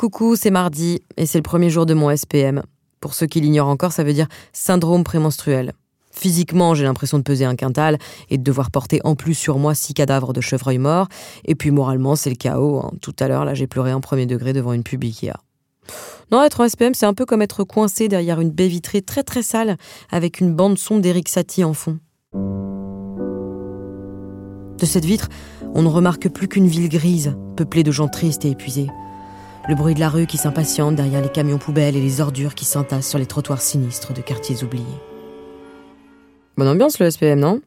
Coucou, c'est mardi et c'est le premier jour de mon SPM. Pour ceux qui l'ignorent encore, ça veut dire syndrome prémenstruel. Physiquement, j'ai l'impression de peser un quintal et de devoir porter en plus sur moi six cadavres de chevreuils morts. Et puis moralement, c'est le chaos. hein. Tout à l'heure, là, j'ai pleuré en premier degré devant une pub Ikea. Non, être en SPM, c'est un peu comme être coincé derrière une baie vitrée très très sale avec une bande son d'Eric Satie en fond. De cette vitre, on ne remarque plus qu'une ville grise, peuplée de gens tristes et épuisés. Le bruit de la rue qui s'impatiente derrière les camions poubelles et les ordures qui s'entassent sur les trottoirs sinistres de quartiers oubliés. Bonne ambiance le SPM, non?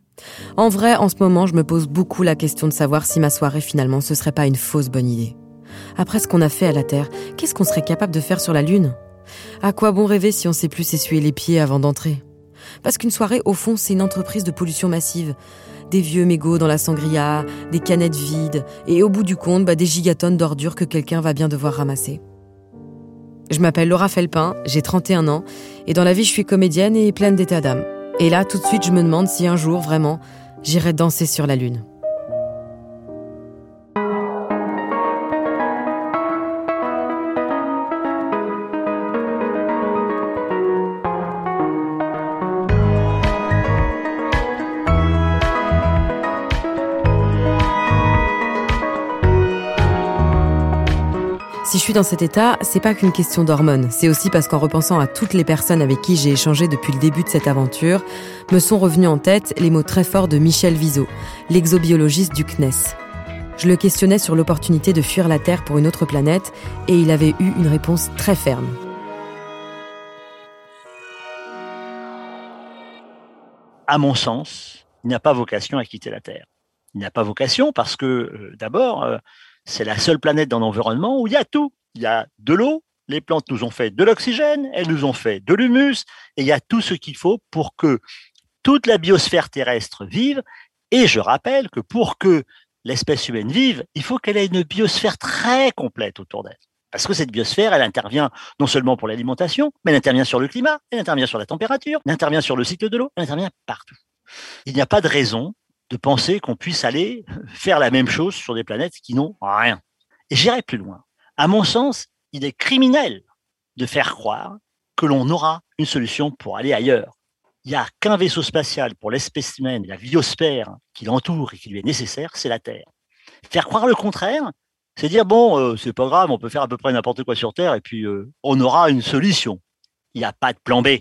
En vrai, en ce moment, je me pose beaucoup la question de savoir si ma soirée finalement ce serait pas une fausse bonne idée. Après ce qu'on a fait à la Terre, qu'est-ce qu'on serait capable de faire sur la Lune? À quoi bon rêver si on sait plus s'essuyer les pieds avant d'entrer? Parce qu'une soirée, au fond, c'est une entreprise de pollution massive. Des vieux mégots dans la sangria, des canettes vides, et au bout du compte, bah, des gigatonnes d'ordures que quelqu'un va bien devoir ramasser. Je m'appelle Laura Felpin, j'ai 31 ans, et dans la vie, je suis comédienne et pleine d'état d'âme. Et là, tout de suite, je me demande si un jour, vraiment, j'irai danser sur la Lune. Dans cet état, c'est pas qu'une question d'hormones, c'est aussi parce qu'en repensant à toutes les personnes avec qui j'ai échangé depuis le début de cette aventure, me sont revenus en tête les mots très forts de Michel Viseau, l'exobiologiste du CNES. Je le questionnais sur l'opportunité de fuir la Terre pour une autre planète et il avait eu une réponse très ferme. à mon sens, il n'a pas vocation à quitter la Terre. Il n'a pas vocation parce que, euh, d'abord, euh, c'est la seule planète dans l'environnement où il y a tout. Il y a de l'eau, les plantes nous ont fait de l'oxygène, elles nous ont fait de l'humus, et il y a tout ce qu'il faut pour que toute la biosphère terrestre vive. Et je rappelle que pour que l'espèce humaine vive, il faut qu'elle ait une biosphère très complète autour d'elle. Parce que cette biosphère, elle intervient non seulement pour l'alimentation, mais elle intervient sur le climat, elle intervient sur la température, elle intervient sur le cycle de l'eau, elle intervient partout. Il n'y a pas de raison de penser qu'on puisse aller faire la même chose sur des planètes qui n'ont rien. Et j'irai plus loin. À mon sens, il est criminel de faire croire que l'on aura une solution pour aller ailleurs. Il n'y a qu'un vaisseau spatial pour l'espèce humaine, la biosphère qui l'entoure et qui lui est nécessaire, c'est la Terre. Faire croire le contraire, c'est dire bon, euh, c'est pas grave, on peut faire à peu près n'importe quoi sur Terre et puis euh, on aura une solution. Il n'y a pas de plan B.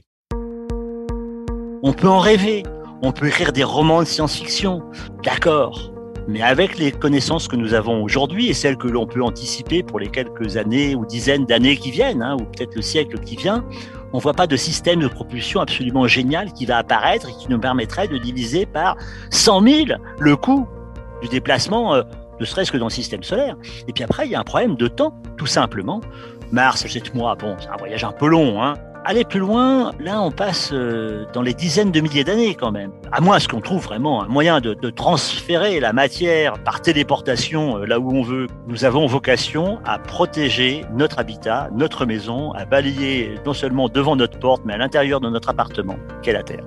On peut en rêver, on peut écrire des romans de science-fiction, d'accord. Mais avec les connaissances que nous avons aujourd'hui et celles que l'on peut anticiper pour les quelques années ou dizaines d'années qui viennent, hein, ou peut-être le siècle qui vient, on voit pas de système de propulsion absolument génial qui va apparaître et qui nous permettrait de diviser par 100 000 le coût du déplacement, euh, ne serait-ce que dans le système solaire. Et puis après, il y a un problème de temps, tout simplement. Mars, 7 mois, bon, c'est un voyage un peu long, hein. Aller plus loin, là, on passe euh, dans les dizaines de milliers d'années quand même. À moins qu'on trouve vraiment un moyen de, de, transférer la matière par téléportation euh, là où on veut. Nous avons vocation à protéger notre habitat, notre maison, à balayer non seulement devant notre porte, mais à l'intérieur de notre appartement, qu'est la Terre.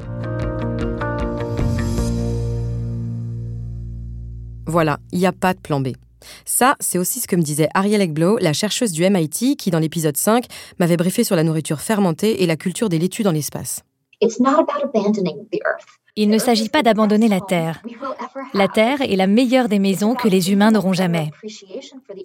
Voilà, il n'y a pas de plan B. Ça, c'est aussi ce que me disait Ariel Ekblow, la chercheuse du MIT, qui, dans l'épisode 5, m'avait briefé sur la nourriture fermentée et la culture des laitues dans l'espace. Il ne s'agit pas d'abandonner la Terre. La Terre est la meilleure des maisons que les humains n'auront jamais.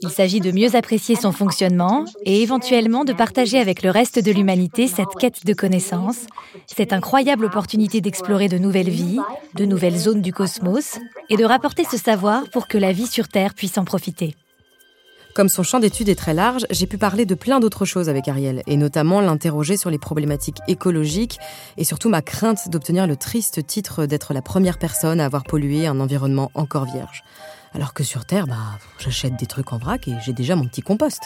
Il s'agit de mieux apprécier son fonctionnement et éventuellement de partager avec le reste de l'humanité cette quête de connaissances, cette incroyable opportunité d'explorer de nouvelles vies, de nouvelles zones du cosmos et de rapporter ce savoir pour que la vie sur Terre puisse en profiter. Comme son champ d'études est très large, j'ai pu parler de plein d'autres choses avec Ariel, et notamment l'interroger sur les problématiques écologiques et surtout ma crainte d'obtenir le triste titre d'être la première personne à avoir pollué un environnement encore vierge. Alors que sur Terre, bah, j'achète des trucs en vrac et j'ai déjà mon petit compost.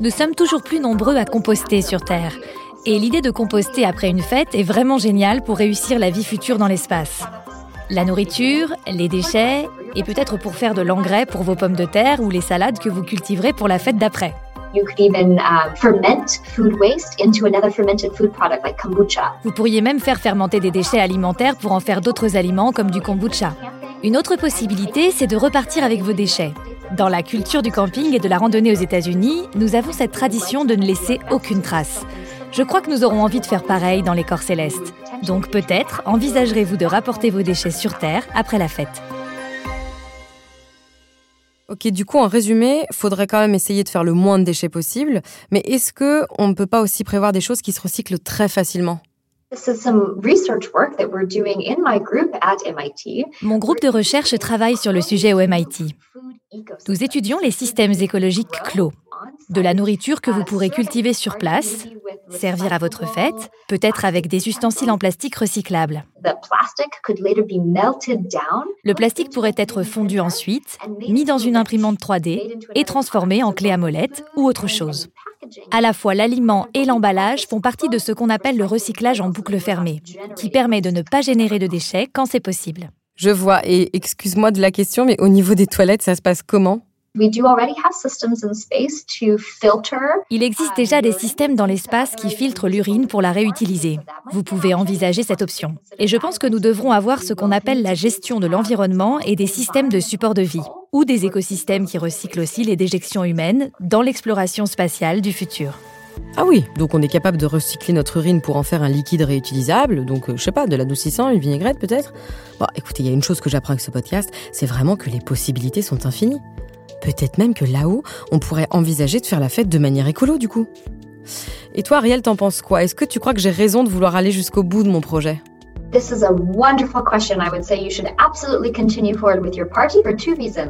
Nous sommes toujours plus nombreux à composter sur Terre. Et l'idée de composter après une fête est vraiment géniale pour réussir la vie future dans l'espace. La nourriture, les déchets, et peut-être pour faire de l'engrais pour vos pommes de terre ou les salades que vous cultiverez pour la fête d'après. Vous pourriez même faire fermenter des déchets alimentaires pour en faire d'autres aliments comme du kombucha. Une autre possibilité, c'est de repartir avec vos déchets. Dans la culture du camping et de la randonnée aux États-Unis, nous avons cette tradition de ne laisser aucune trace. Je crois que nous aurons envie de faire pareil dans les corps célestes. Donc peut-être envisagerez-vous de rapporter vos déchets sur Terre après la fête. Ok, du coup, en résumé, faudrait quand même essayer de faire le moins de déchets possible. Mais est-ce que on ne peut pas aussi prévoir des choses qui se recyclent très facilement? Mon groupe de recherche travaille sur le sujet au MIT. Nous étudions les systèmes écologiques clos, de la nourriture que vous pourrez cultiver sur place, servir à votre fête, peut-être avec des ustensiles en plastique recyclables. Le plastique pourrait être fondu ensuite, mis dans une imprimante 3D et transformé en clé à molette ou autre chose. À la fois l'aliment et l'emballage font partie de ce qu'on appelle le recyclage en boucle fermée, qui permet de ne pas générer de déchets quand c'est possible. Je vois, et excuse-moi de la question, mais au niveau des toilettes, ça se passe comment? Il existe déjà des systèmes dans l'espace qui filtrent l'urine pour la réutiliser. Vous pouvez envisager cette option. Et je pense que nous devrons avoir ce qu'on appelle la gestion de l'environnement et des systèmes de support de vie, ou des écosystèmes qui recyclent aussi les déjections humaines dans l'exploration spatiale du futur. Ah oui, donc on est capable de recycler notre urine pour en faire un liquide réutilisable, donc euh, je sais pas, de l'adoucissant, une vinaigrette peut-être? Bon, écoutez, il y a une chose que j'apprends avec ce podcast, c'est vraiment que les possibilités sont infinies. Peut-être même que là-haut, on pourrait envisager de faire la fête de manière écolo du coup. Et toi, Ariel, t'en penses quoi? Est-ce que tu crois que j'ai raison de vouloir aller jusqu'au bout de mon projet?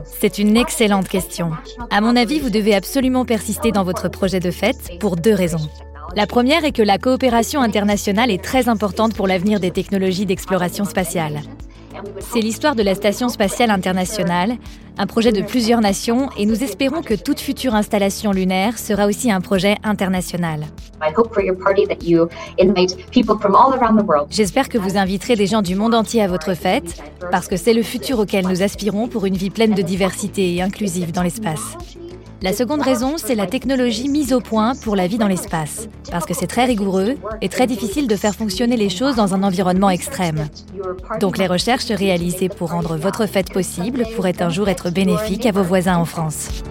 C'est une excellente question. À mon avis, vous devez absolument persister dans votre projet de fête pour deux raisons. La première est que la coopération internationale est très importante pour l'avenir des technologies d'exploration spatiale. C'est l'histoire de la Station spatiale internationale, un projet de plusieurs nations, et nous espérons que toute future installation lunaire sera aussi un projet international. J'espère que vous inviterez des gens du monde entier à votre fête, parce que c'est le futur auquel nous aspirons pour une vie pleine de diversité et inclusive dans l'espace. La seconde raison, c'est la technologie mise au point pour la vie dans l'espace, parce que c'est très rigoureux et très difficile de faire fonctionner les choses dans un environnement extrême. Donc les recherches réalisées pour rendre votre fête possible pourraient un jour être bénéfiques à vos voisins en France.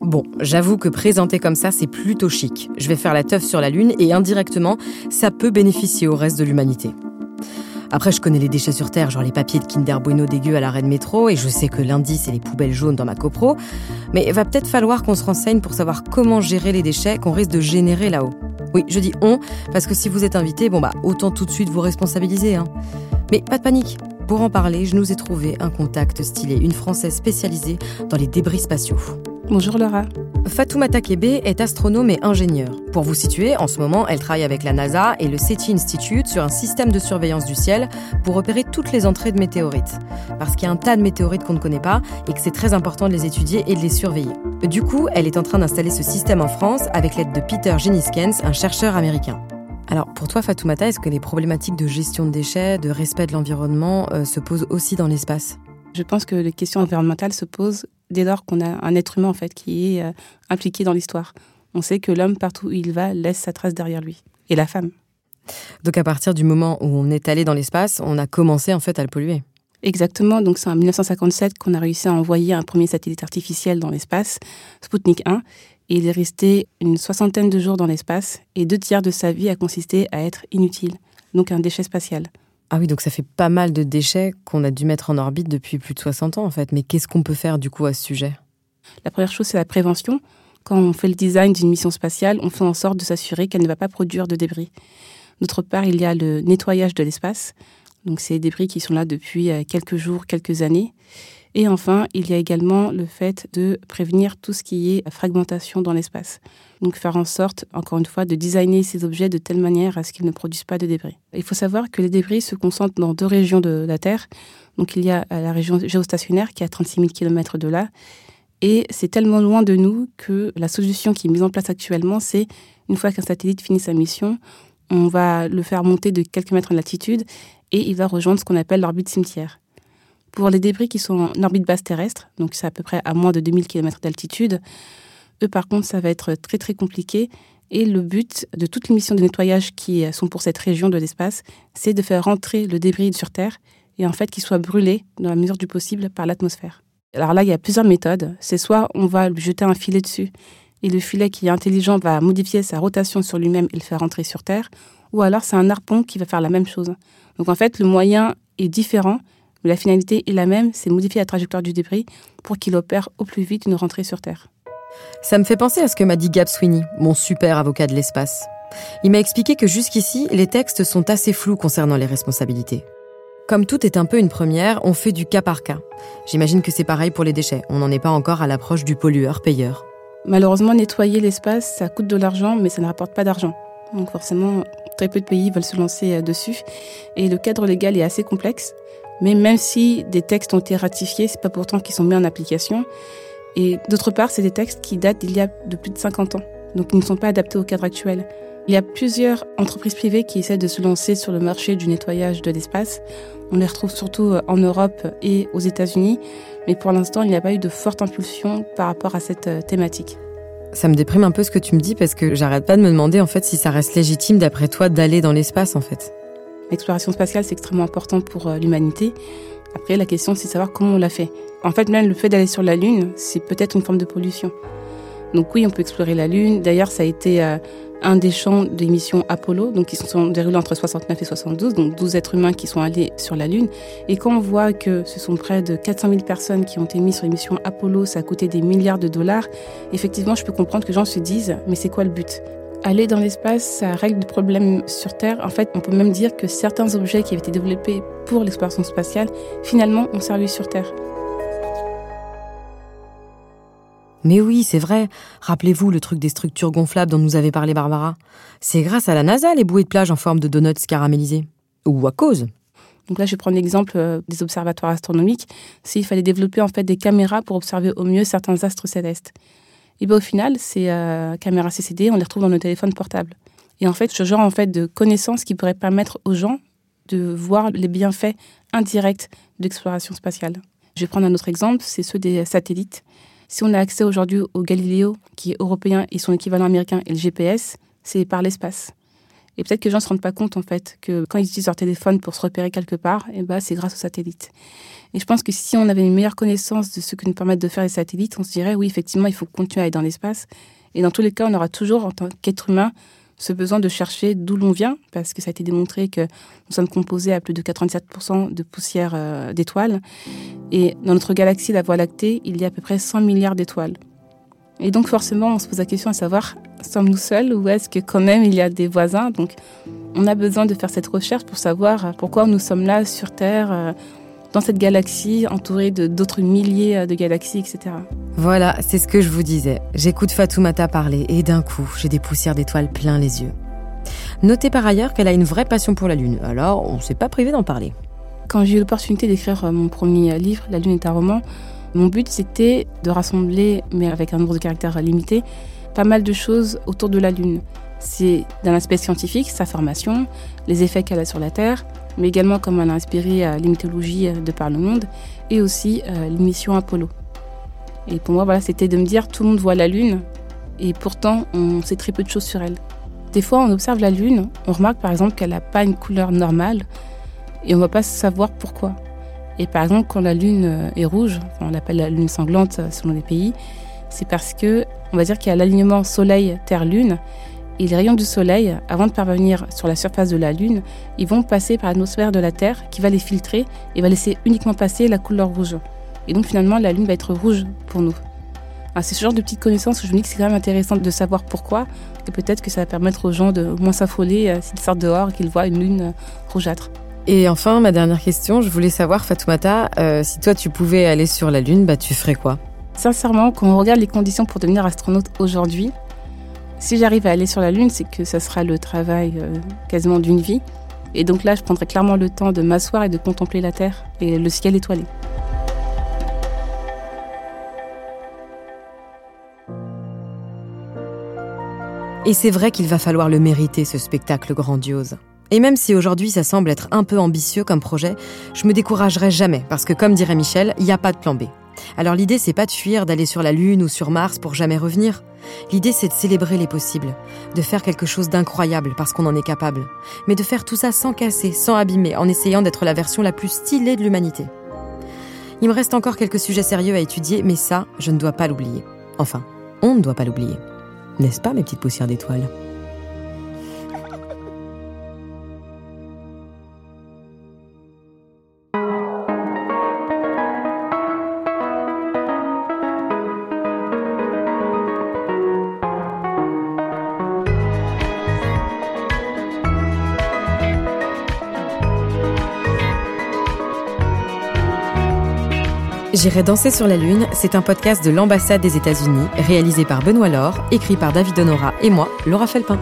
Bon, j'avoue que présenter comme ça, c'est plutôt chic. Je vais faire la teuf sur la Lune et indirectement, ça peut bénéficier au reste de l'humanité. Après, je connais les déchets sur Terre, genre les papiers de Kinder Bueno dégueux à l'arrêt de métro, et je sais que lundi, c'est les poubelles jaunes dans ma copro. Mais il va peut-être falloir qu'on se renseigne pour savoir comment gérer les déchets qu'on risque de générer là-haut. Oui, je dis on, parce que si vous êtes invité, bon bah, autant tout de suite vous responsabiliser. Hein. Mais pas de panique. Pour en parler, je nous ai trouvé un contact stylé, une Française spécialisée dans les débris spatiaux. Bonjour Laura. Fatoumata Kebe est astronome et ingénieure. Pour vous situer, en ce moment, elle travaille avec la NASA et le SETI Institute sur un système de surveillance du ciel pour repérer toutes les entrées de météorites. Parce qu'il y a un tas de météorites qu'on ne connaît pas et que c'est très important de les étudier et de les surveiller. Du coup, elle est en train d'installer ce système en France avec l'aide de Peter Geniskens, un chercheur américain. Alors pour toi Fatoumata, est-ce que les problématiques de gestion de déchets, de respect de l'environnement euh, se posent aussi dans l'espace? Je pense que les questions environnementales se posent dès lors qu'on a un être humain en fait qui est euh, impliqué dans l'histoire. On sait que l'homme partout où il va laisse sa trace derrière lui et la femme. Donc à partir du moment où on est allé dans l'espace, on a commencé en fait à le polluer. Exactement, donc c'est en 1957 qu'on a réussi à envoyer un premier satellite artificiel dans l'espace, Sputnik 1, et il est resté une soixantaine de jours dans l'espace et deux tiers de sa vie a consisté à être inutile, donc un déchet spatial. Ah oui, donc ça fait pas mal de déchets qu'on a dû mettre en orbite depuis plus de 60 ans en fait. Mais qu'est-ce qu'on peut faire du coup à ce sujet? La première chose, c'est la prévention. Quand on fait le design d'une mission spatiale, on fait en sorte de s'assurer qu'elle ne va pas produire de débris. D'autre part, il y a le nettoyage de l'espace. Donc ces débris qui sont là depuis euh, quelques jours, quelques années. Et enfin, il y a également le fait de prévenir tout ce qui est fragmentation dans l'espace. Donc faire en sorte, encore une fois, de designer ces objets de telle manière à ce qu'ils ne produisent pas de débris. Il faut savoir que les débris se concentrent dans deux régions de la Terre. Donc il y a la région géostationnaire qui est à 36 000 km de là. Et c'est tellement loin de nous que la solution qui est mise en place actuellement, c'est une fois qu'un satellite finit sa mission, on va le faire monter de quelques mètres en latitude et il va rejoindre ce qu'on appelle l'orbite cimetière. Pour les débris qui sont en orbite basse terrestre, donc c'est à peu près à moins de 2000 km d'altitude, eux par contre ça va être très très compliqué Et le but de toutes les missions de nettoyage qui sont pour cette région de l'espace, c'est de faire rentrer le débris sur Terre et en fait qu'il soit brûlé dans la mesure du possible par l'atmosphère. Alors là, il y a plusieurs méthodes. C'est soit on va jeter un filet dessus et le filet qui est intelligent va modifier sa rotation sur lui-même et le faire rentrer sur Terre, ou alors c'est un harpon qui va faire la même chose. Donc en fait, le moyen est différent, mais la finalité est la même, c'est modifier la trajectoire du débris pour qu'il opère au plus vite une rentrée sur Terre. Ça me fait penser à ce que m'a dit Gab Sweeney, mon super avocat de l'espace. Il m'a expliqué que jusqu'ici, les textes sont assez flous concernant les responsabilités. Comme tout est un peu une première, on fait du cas par cas. J'imagine que c'est pareil pour les déchets. On n'en est pas encore à l'approche du pollueur-payeur. Malheureusement, nettoyer l'espace, ça coûte de l'argent, mais ça ne rapporte pas d'argent. Donc forcément, très peu de pays veulent se lancer euh, dessus. Et le cadre légal est assez complexe. Mais même si des textes ont été ratifiés, c'est pas pourtant qu'ils sont mis en application. Et d'autre part, c'est des textes qui datent d'il y a de plus de 50 ans. Donc ils ne sont pas adaptés au cadre actuel. Il y a plusieurs entreprises privées qui essaient de se lancer sur le marché du nettoyage de l'espace. On les retrouve surtout euh, en Europe et aux États-Unis, mais pour l'instant, il n'y a pas eu de forte impulsion par rapport à cette euh, thématique. Ça me déprime un peu ce que tu me dis parce que j'arrête pas de me demander en fait si ça reste légitime d'après toi d'aller dans l'espace en fait. L'exploration spatiale c'est extrêmement important pour euh, l'humanité. Après la question c'est de savoir comment on l'a fait. En fait même le fait d'aller sur la Lune c'est peut-être une forme de pollution. Donc oui on peut explorer la Lune. D'ailleurs ça a été un des champs des missions Apollo, donc qui se sont déroulés entre 69 et 72, donc 12 êtres humains qui sont allés sur la Lune. Et quand on voit que ce sont près de 400 000 personnes qui ont été mises sur les missions Apollo, ça a coûté des milliards de dollars, effectivement, je peux comprendre que les gens se disent, mais c'est quoi le but? Aller dans l'espace, ça règle des problèmes sur Terre. En fait, on peut même dire que certains objets qui avaient été développés pour l'exploration spatiale, finalement, ont servi sur Terre. Mais oui, c'est vrai. Rappelez-vous le truc des structures gonflables dont nous avait parlé Barbara. C'est grâce à la NASA les bouées de plage en forme de donuts caramélisés. Ou à cause. Donc là, je vais prendre l'exemple euh, des observatoires astronomiques. S'il fallait développer en fait des caméras pour observer au mieux certains astres célestes. Et bien au final, ces euh, caméras CCD, on les retrouve dans nos téléphones portables. Et en fait, ce genre en fait de connaissances qui pourrait permettre aux gens de voir les bienfaits indirects d'exploration spatiale. Je vais prendre un autre exemple, c'est ceux des satellites. Si on a accès aujourd'hui au Galileo, qui est européen, et son équivalent américain, et le GPS, c'est par l'espace. Et peut-être que les gens ne se rendent pas compte, en fait, que quand ils utilisent leur téléphone pour se repérer quelque part, eh ben, c'est grâce aux satellites. Et je pense que si on avait une meilleure connaissance de ce que nous permettent de faire les satellites, on se dirait, oui, effectivement, il faut continuer à aller dans l'espace. Et dans tous les cas, on aura toujours, en tant qu'être humain, ce besoin de chercher d'où l'on vient, parce que ça a été démontré que nous sommes composés à plus de 87% de poussière euh, d'étoiles. Et dans notre galaxie, la Voie lactée, il y a à peu près 100 milliards d'étoiles. Et donc forcément, on se pose la question à savoir, sommes-nous seuls ou est-ce que quand même il y a des voisins? Donc on a besoin de faire cette recherche pour savoir pourquoi nous sommes là sur Terre. Euh, dans cette galaxie, entourée de d'autres milliers euh, de galaxies, etc. Voilà, c'est ce que je vous disais. J'écoute Fatoumata parler et d'un coup, j'ai des poussières d'étoiles plein les yeux. Notez par ailleurs qu'elle a une vraie passion pour la Lune, alors on ne s'est pas privé d'en parler. Quand j'ai eu l'opportunité d'écrire euh, mon premier livre, La Lune est un roman, mon but c'était de rassembler, mais avec un nombre de caractères limité, pas mal de choses autour de la Lune. C'est d'un aspect scientifique, sa formation, les effets qu'elle a sur la Terre, mais également comme elle a inspiré euh, les mythologies euh, de par le monde, et aussi euh, l'émission Apollo. Et pour moi, voilà, c'était de me dire, tout le monde voit la Lune, et pourtant, on sait très peu de choses sur elle. Des fois, on observe la Lune, on remarque par exemple qu'elle n'a pas une couleur normale, et on ne va pas savoir pourquoi. Et par exemple, quand la Lune est rouge, on l'appelle la Lune sanglante selon les pays, c'est parce que, on va dire qu'il y a l'alignement Soleil-Terre-Lune, et les rayons du Soleil, avant de parvenir sur la surface de la Lune, ils vont passer par l'atmosphère de la Terre qui va les filtrer et va laisser uniquement passer la couleur rouge. Et donc finalement, la Lune va être rouge pour nous. C'est ce genre de petites connaissances que je me dis que c'est quand même intéressant de savoir pourquoi, et peut-être que ça va permettre aux gens de moins s'affoler euh, s'ils sortent dehors et qu'ils voient une Lune euh, rougeâtre. Et enfin, ma dernière question, je voulais savoir, Fatoumata, euh, si toi tu pouvais aller sur la Lune, bah, tu ferais quoi? Sincèrement, quand on regarde les conditions pour devenir astronaute aujourd'hui, si j'arrive à aller sur la Lune, c'est que ça sera le travail euh, quasiment d'une vie. Et donc là, je prendrai clairement le temps de m'asseoir et de contempler la Terre et le ciel étoilé. Et c'est vrai qu'il va falloir le mériter, ce spectacle grandiose. Et même si aujourd'hui ça semble être un peu ambitieux comme projet, je me découragerai jamais parce que comme dirait Michel, il n'y a pas de plan B. Alors l'idée c'est pas de fuir, d'aller sur la Lune ou sur Mars pour jamais revenir. L'idée, c'est de célébrer les possibles, de faire quelque chose d'incroyable parce qu'on en est capable, mais de faire tout ça sans casser, sans abîmer, en essayant d'être la version la plus stylée de l'humanité. Il me reste encore quelques sujets sérieux à étudier, mais ça, je ne dois pas l'oublier. Enfin, on ne doit pas l'oublier. N'est-ce pas, mes petites poussières d'étoiles? J'irai danser sur la Lune, c'est un podcast de l'ambassade des États-Unis, réalisé par Benoît Laure, écrit par David Honora et moi, Laura Felpin.